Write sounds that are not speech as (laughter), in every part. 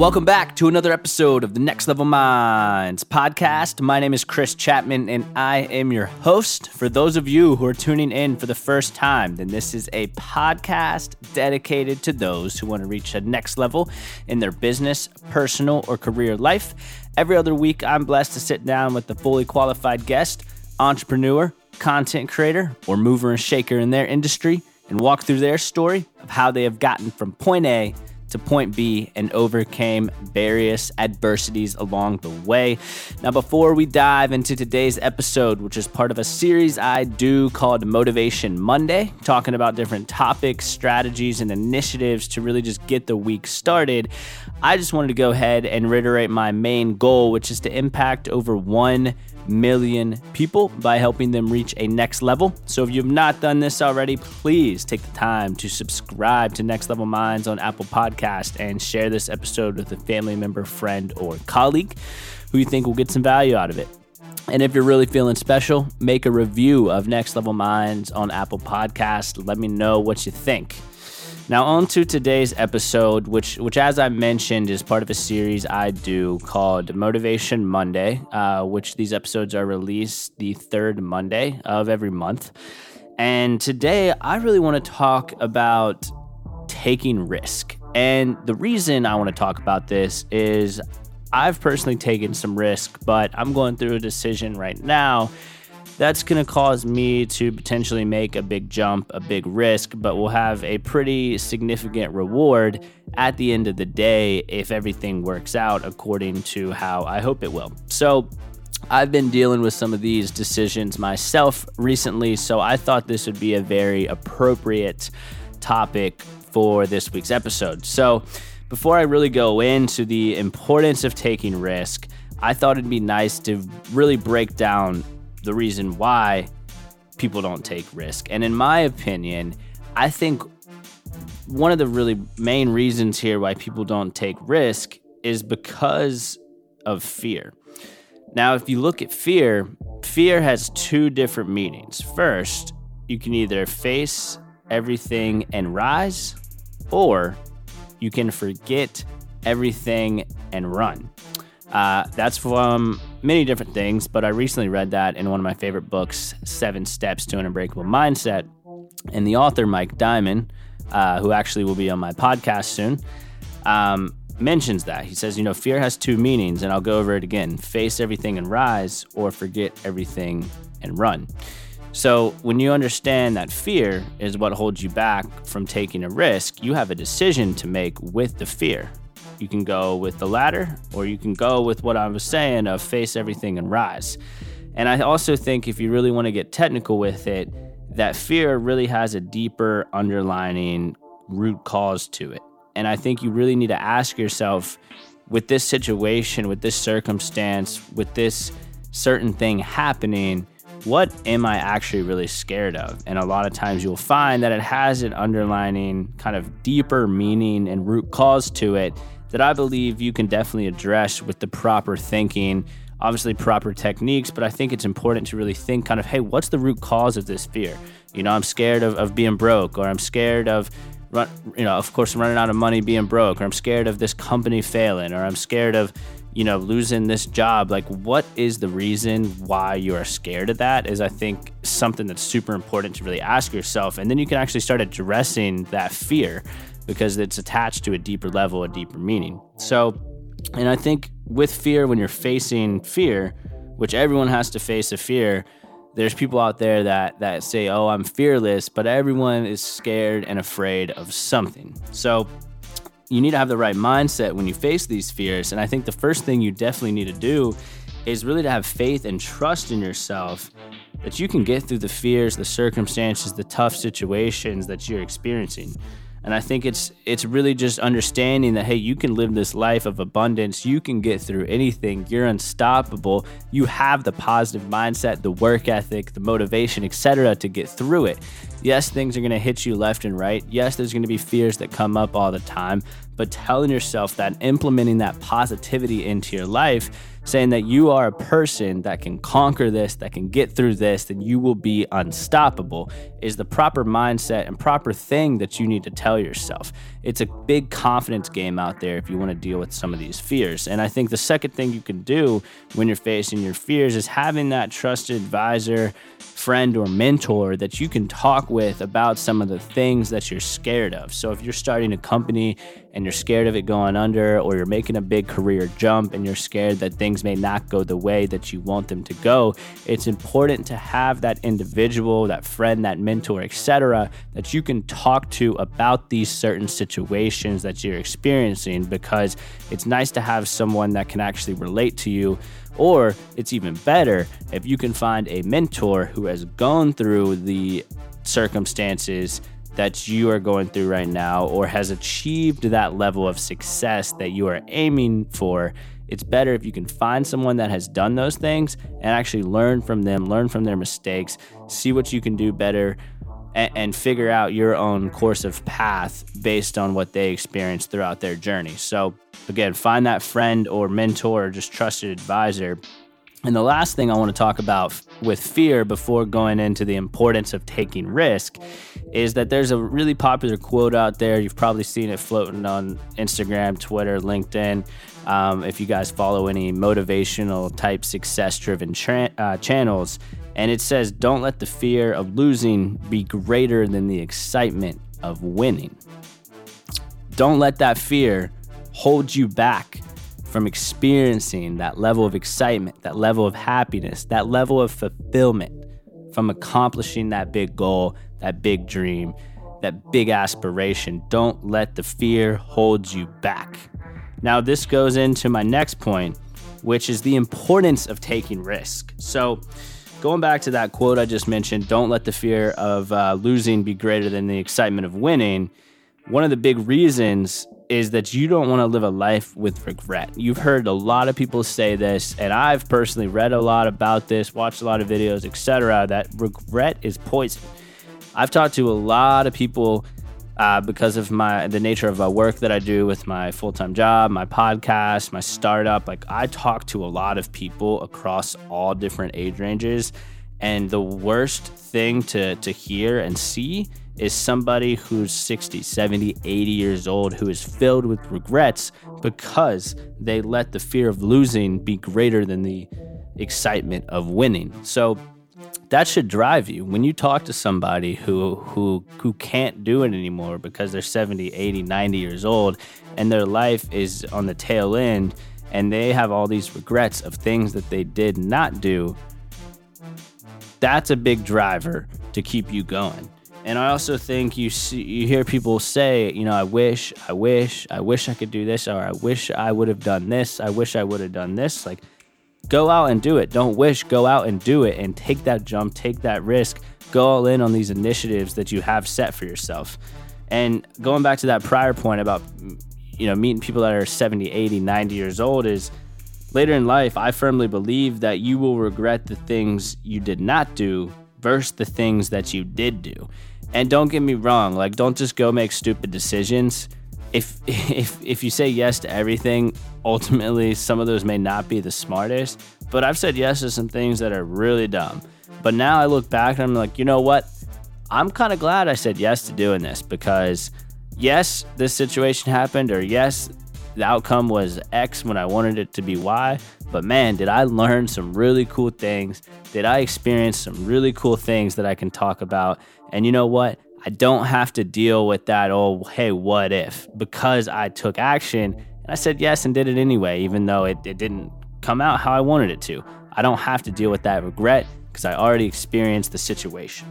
Welcome back to another episode of the Next Level Minds podcast. My name is Chris Chapman and I am your host. For those of you who are tuning in for the first time, then this is a podcast dedicated to those who want to reach the next level in their business, personal, or career life. Every other week, I'm blessed to sit down with a fully qualified guest, entrepreneur, content creator, or mover and shaker in their industry and walk through their story of how they have gotten from point A to point B and overcame various adversities along the way. Now, before we dive into today's episode, which is part of a series I do called Motivation Monday, talking about different topics, strategies, and initiatives to really just get the week started, I just wanted to go ahead and reiterate my main goal, which is to impact over 1 million people by helping them reach a next level. So if you've not done this already, please take the time to subscribe to Next Level Minds on Apple Podcast and share this episode with a family member, friend, or colleague who you think will get some value out of it. And if you're really feeling special, make a review of Next Level Minds on Apple Podcast. Let me know what you think. Now, on to today's episode, which, which, as I mentioned, is part of a series I do called Motivation Monday, uh, which these episodes are released the third Monday of every month. And today, I really want to talk about taking risk. And the reason I want to talk about this is I've personally taken some risk, but I'm going through a decision right now that's going to cause me to potentially make a big jump, a big risk, but will have a pretty significant reward at the end of the day if everything works out according to how I hope it will. So, I've been dealing with some of these decisions myself recently, so I thought this would be a very appropriate topic for this week's episode. So, before I really go into the importance of taking risk, I thought it'd be nice to really break down the reason why people don't take risk. And in my opinion, I think one of the really main reasons here why people don't take risk is because of fear. Now, if you look at fear, fear has two different meanings. First, you can either face everything and rise, or you can forget everything and run. Uh, that's from many different things, but I recently read that in one of my favorite books, Seven Steps to an Unbreakable Mindset. And the author, Mike Diamond, uh, who actually will be on my podcast soon, um, mentions that. He says, you know, fear has two meanings, and I'll go over it again face everything and rise, or forget everything and run. So, when you understand that fear is what holds you back from taking a risk, you have a decision to make with the fear. You can go with the latter, or you can go with what I was saying of face everything and rise. And I also think if you really want to get technical with it, that fear really has a deeper underlining root cause to it. And I think you really need to ask yourself with this situation, with this circumstance, with this certain thing happening, what am I actually really scared of? And a lot of times you'll find that it has an underlining kind of deeper meaning and root cause to it that I believe you can definitely address with the proper thinking, obviously proper techniques, but I think it's important to really think kind of, hey, what's the root cause of this fear? You know, I'm scared of, of being broke, or I'm scared of, run, you know, of course, running out of money being broke, or I'm scared of this company failing, or I'm scared of, you know, losing this job. Like, what is the reason why you are scared of that? Is I think something that's super important to really ask yourself. And then you can actually start addressing that fear because it's attached to a deeper level, a deeper meaning. So, and I think with fear, when you're facing fear, which everyone has to face a fear, there's people out there that that say, "Oh, I'm fearless," but everyone is scared and afraid of something. So, you need to have the right mindset when you face these fears, and I think the first thing you definitely need to do is really to have faith and trust in yourself that you can get through the fears, the circumstances, the tough situations that you're experiencing. And I think it's it's really just understanding that hey, you can live this life of abundance. You can get through anything. You're unstoppable. You have the positive mindset, the work ethic, the motivation, etc. to get through it. Yes, things are going to hit you left and right. Yes, there's going to be fears that come up all the time, but telling yourself that, implementing that positivity into your life saying that you are a person that can conquer this, that can get through this, then you will be unstoppable is the proper mindset and proper thing that you need to tell yourself. It's a big confidence game out there if you want to deal with some of these fears. And I think the second thing you can do when you're facing your fears is having that trusted advisor, friend, or mentor that you can talk with about some of the things that you're scared of. So if you're starting a company and you're scared of it going under, or you're making a big career jump and you're scared that things may not go the way that you want them to go, it's important to have that individual, that friend, that mentor, etc., that you can talk to about these certain situations that you're experiencing because it's nice to have someone that can actually relate to you. Or it's even better if you can find a mentor who has gone through the circumstances that you are going through right now or has achieved that level of success that you are aiming for, it's better if you can find someone that has done those things and actually learn from them, learn from their mistakes, see what you can do better, and, and figure out your own course of path based on what they experienced throughout their journey. So, again, find that friend or mentor or just trusted advisor and the last thing I want to talk about with fear before going into the importance of taking risk is that there's a really popular quote out there. You've probably seen it floating on Instagram, Twitter, LinkedIn. Um, if you guys follow any motivational type success driven tra- uh, channels, and it says, Don't let the fear of losing be greater than the excitement of winning. Don't let that fear hold you back from experiencing that level of excitement, that level of happiness, that level of fulfillment from accomplishing that big goal, that big dream, that big aspiration. Don't let the fear hold you back. Now, this goes into my next point, which is the importance of taking risk. So, going back to that quote I just mentioned, don't let the fear of uh, losing be greater than the excitement of winning. One of the big reasons is that you don't want to live a life with regret. You've heard a lot of people say this, and I've personally read a lot about this, watched a lot of videos, etc. That regret is poison. I've talked to a lot of people uh, because of my the nature of my work that I do with my full time job, my podcast, my startup. Like I talk to a lot of people across all different age ranges, and the worst thing to to hear and see is somebody who's 60, 70, 80 years old who is filled with regrets because they let the fear of losing be greater than the excitement of winning. So that should drive you when you talk to somebody who who who can't do it anymore because they're 70, 80, 90 years old and their life is on the tail end and they have all these regrets of things that they did not do. That's a big driver to keep you going. And I also think you see, you hear people say, you know, I wish, I wish, I wish I could do this, or I wish I would have done this. I wish I would have done this. Like, go out and do it. Don't wish, go out and do it and take that jump, take that risk, go all in on these initiatives that you have set for yourself. And going back to that prior point about, you know, meeting people that are 70, 80, 90 years old is later in life, I firmly believe that you will regret the things you did not do versus the things that you did do. And don't get me wrong, like don't just go make stupid decisions. If (laughs) if if you say yes to everything, ultimately some of those may not be the smartest. But I've said yes to some things that are really dumb. But now I look back and I'm like, you know what? I'm kind of glad I said yes to doing this because yes, this situation happened, or yes, the outcome was X when I wanted it to be Y. But man, did I learn some really cool things? Did I experience some really cool things that I can talk about? And you know what? I don't have to deal with that, oh, hey, what if? Because I took action and I said yes and did it anyway, even though it, it didn't come out how I wanted it to. I don't have to deal with that regret because I already experienced the situation.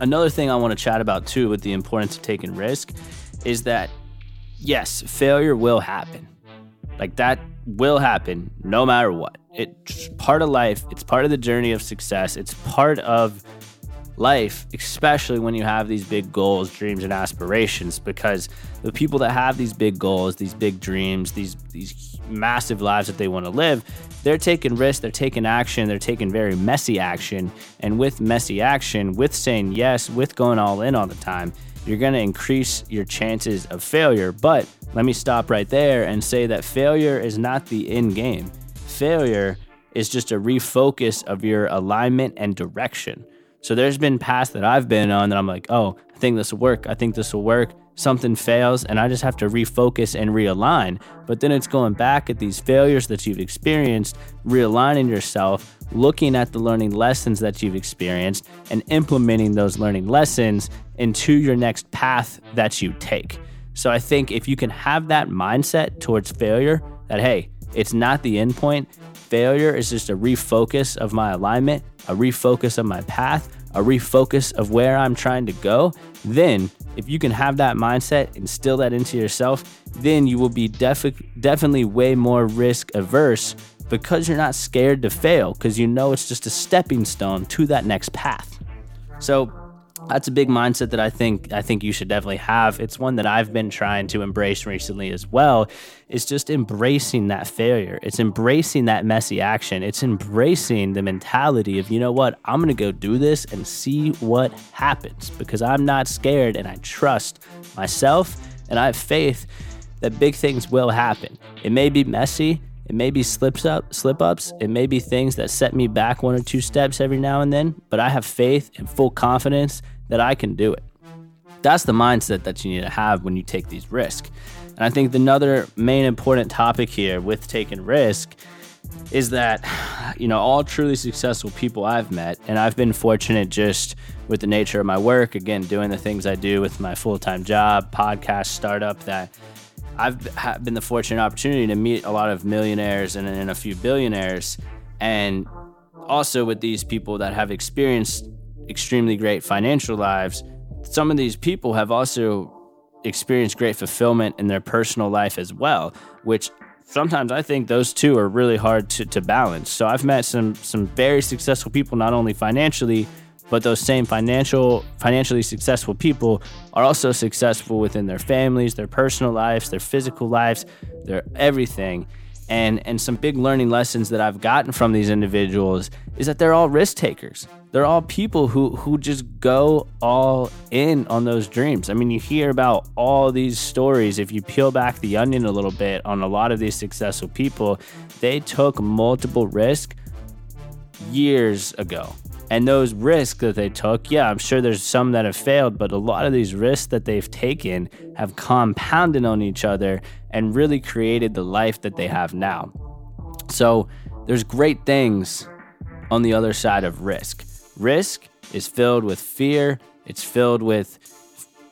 Another thing I want to chat about too with the importance of taking risk is that yes, failure will happen. Like that will happen no matter what. It's part of life, it's part of the journey of success, it's part of life, especially when you have these big goals, dreams, and aspirations. Because the people that have these big goals, these big dreams, these these massive lives that they want to live, they're taking risks, they're taking action, they're taking very messy action. And with messy action, with saying yes, with going all in all the time, you're going to increase your chances of failure. But let me stop right there and say that failure is not the end game. Failure is just a refocus of your alignment and direction. So there's been paths that I've been on that I'm like, oh, I think this will work. I think this will work. Something fails, and I just have to refocus and realign. But then it's going back at these failures that you've experienced, realigning yourself, looking at the learning lessons that you've experienced, and implementing those learning lessons into your next path that you take. So I think if you can have that mindset towards failure, that hey, it's not the end point, failure is just a refocus of my alignment, a refocus of my path, a refocus of where I'm trying to go, then if you can have that mindset, instill that into yourself, then you will be def- definitely way more risk averse because you're not scared to fail because you know it's just a stepping stone to that next path. So, that's a big mindset that I think I think you should definitely have. It's one that I've been trying to embrace recently as well. It's just embracing that failure. It's embracing that messy action. It's embracing the mentality of, you know what, I'm going to go do this and see what happens because I'm not scared and I trust myself and I have faith that big things will happen. It may be messy, it may be slips up, slip ups. It may be things that set me back one or two steps every now and then, but I have faith and full confidence that I can do it. That's the mindset that you need to have when you take these risks. And I think another main important topic here with taking risk is that, you know, all truly successful people I've met, and I've been fortunate just with the nature of my work, again, doing the things I do with my full time job, podcast, startup, that I've been the fortunate opportunity to meet a lot of millionaires and, and a few billionaires. And also with these people that have experienced extremely great financial lives, some of these people have also experienced great fulfillment in their personal life as well, which sometimes I think those two are really hard to, to balance. So I've met some some very successful people, not only financially, but those same financial financially successful people are also successful within their families, their personal lives, their physical lives, their everything. And and some big learning lessons that I've gotten from these individuals is that they're all risk takers. They're all people who who just go all in on those dreams. I mean, you hear about all these stories if you peel back the onion a little bit on a lot of these successful people, they took multiple risks years ago. And those risks that they took, yeah, I'm sure there's some that have failed, but a lot of these risks that they've taken have compounded on each other and really created the life that they have now. So there's great things on the other side of risk. Risk is filled with fear, it's filled with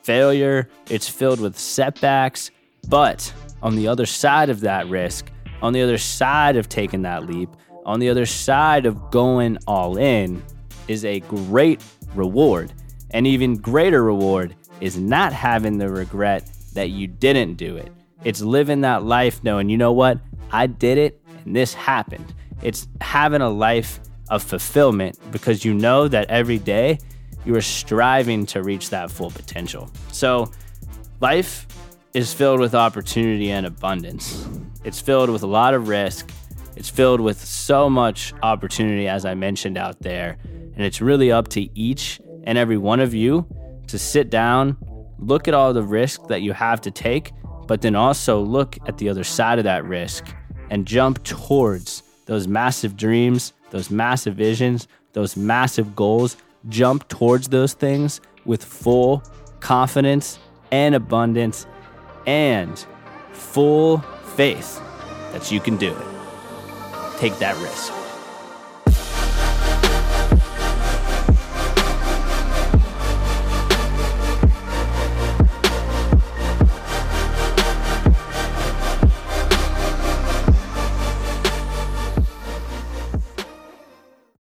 failure, it's filled with setbacks. But on the other side of that risk, on the other side of taking that leap, on the other side of going all in, is a great reward. An even greater reward is not having the regret that you didn't do it. It's living that life knowing, you know what, I did it and this happened. It's having a life of fulfillment because you know that every day you are striving to reach that full potential. So, life is filled with opportunity and abundance. It's filled with a lot of risk. It's filled with so much opportunity, as I mentioned out there. And it's really up to each and every one of you to sit down, look at all the risk that you have to take, but then also look at the other side of that risk and jump towards those massive dreams, those massive visions, those massive goals. Jump towards those things with full confidence and abundance and full faith that you can do it. Take that risk.